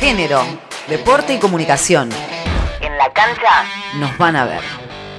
Género, deporte y comunicación. En la cancha Nos van a ver.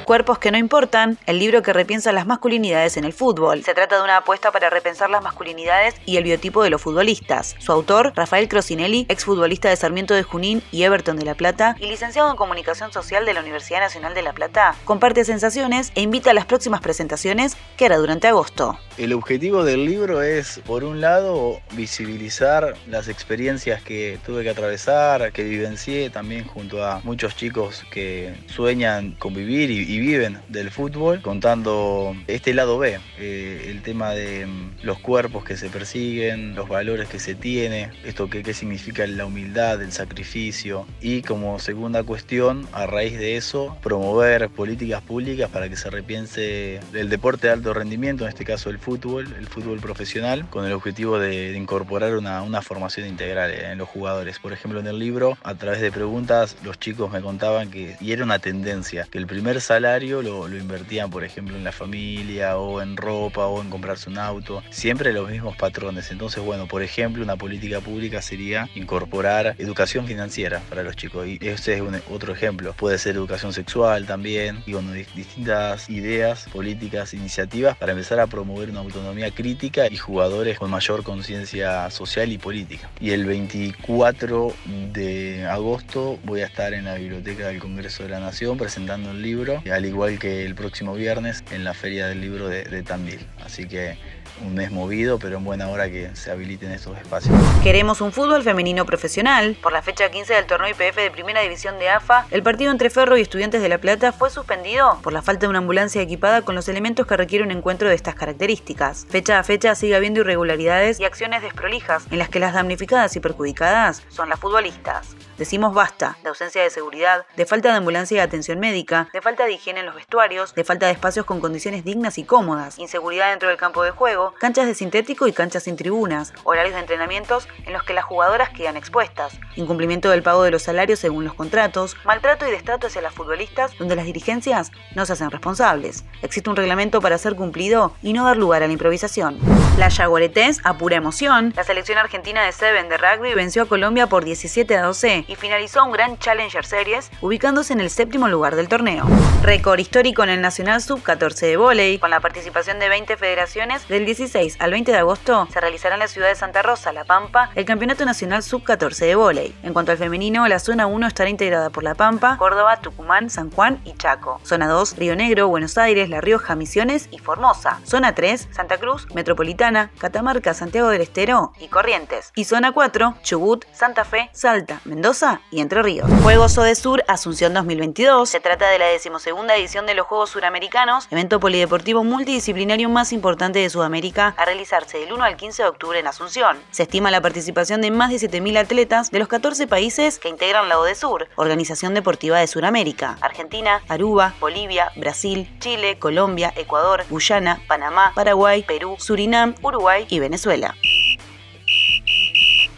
Cuerpos que no importan, el libro que repiensa las masculinidades en el fútbol. Se trata de una apuesta para repensar las masculinidades y el biotipo de los futbolistas. Su autor, Rafael Crocinelli, exfutbolista de Sarmiento de Junín y Everton de La Plata y licenciado en Comunicación Social de la Universidad Nacional de La Plata, comparte sensaciones e invita a las próximas presentaciones que hará durante agosto. El objetivo del libro es, por un lado, visibilizar las experiencias que tuve que atravesar, que vivencié también junto a muchos chicos que sueñan convivir y, y viven del fútbol, contando este lado B, eh, el tema de mm, los cuerpos que se persiguen, los valores que se tiene, esto que, qué significa la humildad, el sacrificio y como segunda cuestión, a raíz de eso, promover políticas públicas para que se repiense el deporte de alto rendimiento, en este caso el fútbol, el fútbol profesional, con el objetivo de, de incorporar una, una, formación integral en los jugadores. Por ejemplo, en el libro, a través de preguntas, los chicos me contaban que, y era una tendencia, que el primer salario lo, lo invertían, por ejemplo, en la familia o en ropa o en comprarse un auto, siempre los mismos patrones. Entonces, bueno, por ejemplo, una política pública sería incorporar educación financiera para los chicos. Y este es un, otro ejemplo. Puede ser educación sexual también, y bueno, distintas ideas, políticas, iniciativas para empezar a promover una autonomía crítica y jugadores con mayor conciencia social y política. Y el 24 de agosto voy a estar en la Biblioteca del Congreso de la Nación presentando el libro, al igual que el próximo viernes en la Feria del Libro de, de Tandil. Así que un mes movido, pero en buena hora que se habiliten estos espacios. Queremos un fútbol femenino profesional. Por la fecha 15 del torneo IPF de Primera División de AFA, el partido entre Ferro y Estudiantes de La Plata fue suspendido por la falta de una ambulancia equipada con los elementos que requiere un encuentro de estas características. Fecha a fecha sigue habiendo irregularidades y acciones desprolijas en las que las damnificadas y perjudicadas son las futbolistas. Decimos basta de ausencia de seguridad, de falta de ambulancia y atención médica, de falta de higiene en los vestuarios, de falta de espacios con condiciones dignas y cómodas, inseguridad dentro del campo de juego, canchas de sintético y canchas sin tribunas, horarios de entrenamientos en los que las jugadoras quedan expuestas, incumplimiento del pago de los salarios según los contratos, maltrato y destrato hacia las futbolistas donde las dirigencias no se hacen responsables. Existe un reglamento para ser cumplido y no dar lugar a la improvisación. La Yaguaretés a pura emoción. La selección argentina de Seven de rugby venció a Colombia por 17 a 12 y finalizó un gran Challenger Series, ubicándose en el séptimo lugar del torneo. Récord histórico en el Nacional Sub-14 de volei, con la participación de 20 federaciones, del 16 al 20 de agosto se realizará en la ciudad de Santa Rosa, La Pampa, el Campeonato Nacional Sub-14 de volei. En cuanto al femenino, la zona 1 estará integrada por La Pampa, Córdoba, Tucumán, San Juan y Chaco. Zona 2, Río Negro, Buenos Aires, La Rioja, Misiones y Formosa. Zona 3, Santa Cruz, Metropolitana, Catamarca, Santiago del Estero y Corrientes. Y zona 4, Chubut, Santa Fe, Salta, Mendoza y Entre Ríos. Juegos Odesur Asunción 2022. Se trata de la decimosegunda edición de los Juegos Suramericanos, evento polideportivo multidisciplinario más importante de Sudamérica, a realizarse del 1 al 15 de octubre en Asunción. Se estima la participación de más de 7.000 atletas de los 14 países que integran la Odesur, Organización Deportiva de Sudamérica. Argentina, Aruba, Bolivia, Brasil, Chile, Colombia, Ecuador, Guyana, Panamá, Paraguay, Perú, Surinam, Uruguay y Venezuela.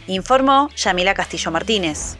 Informó Yamila Castillo Martínez.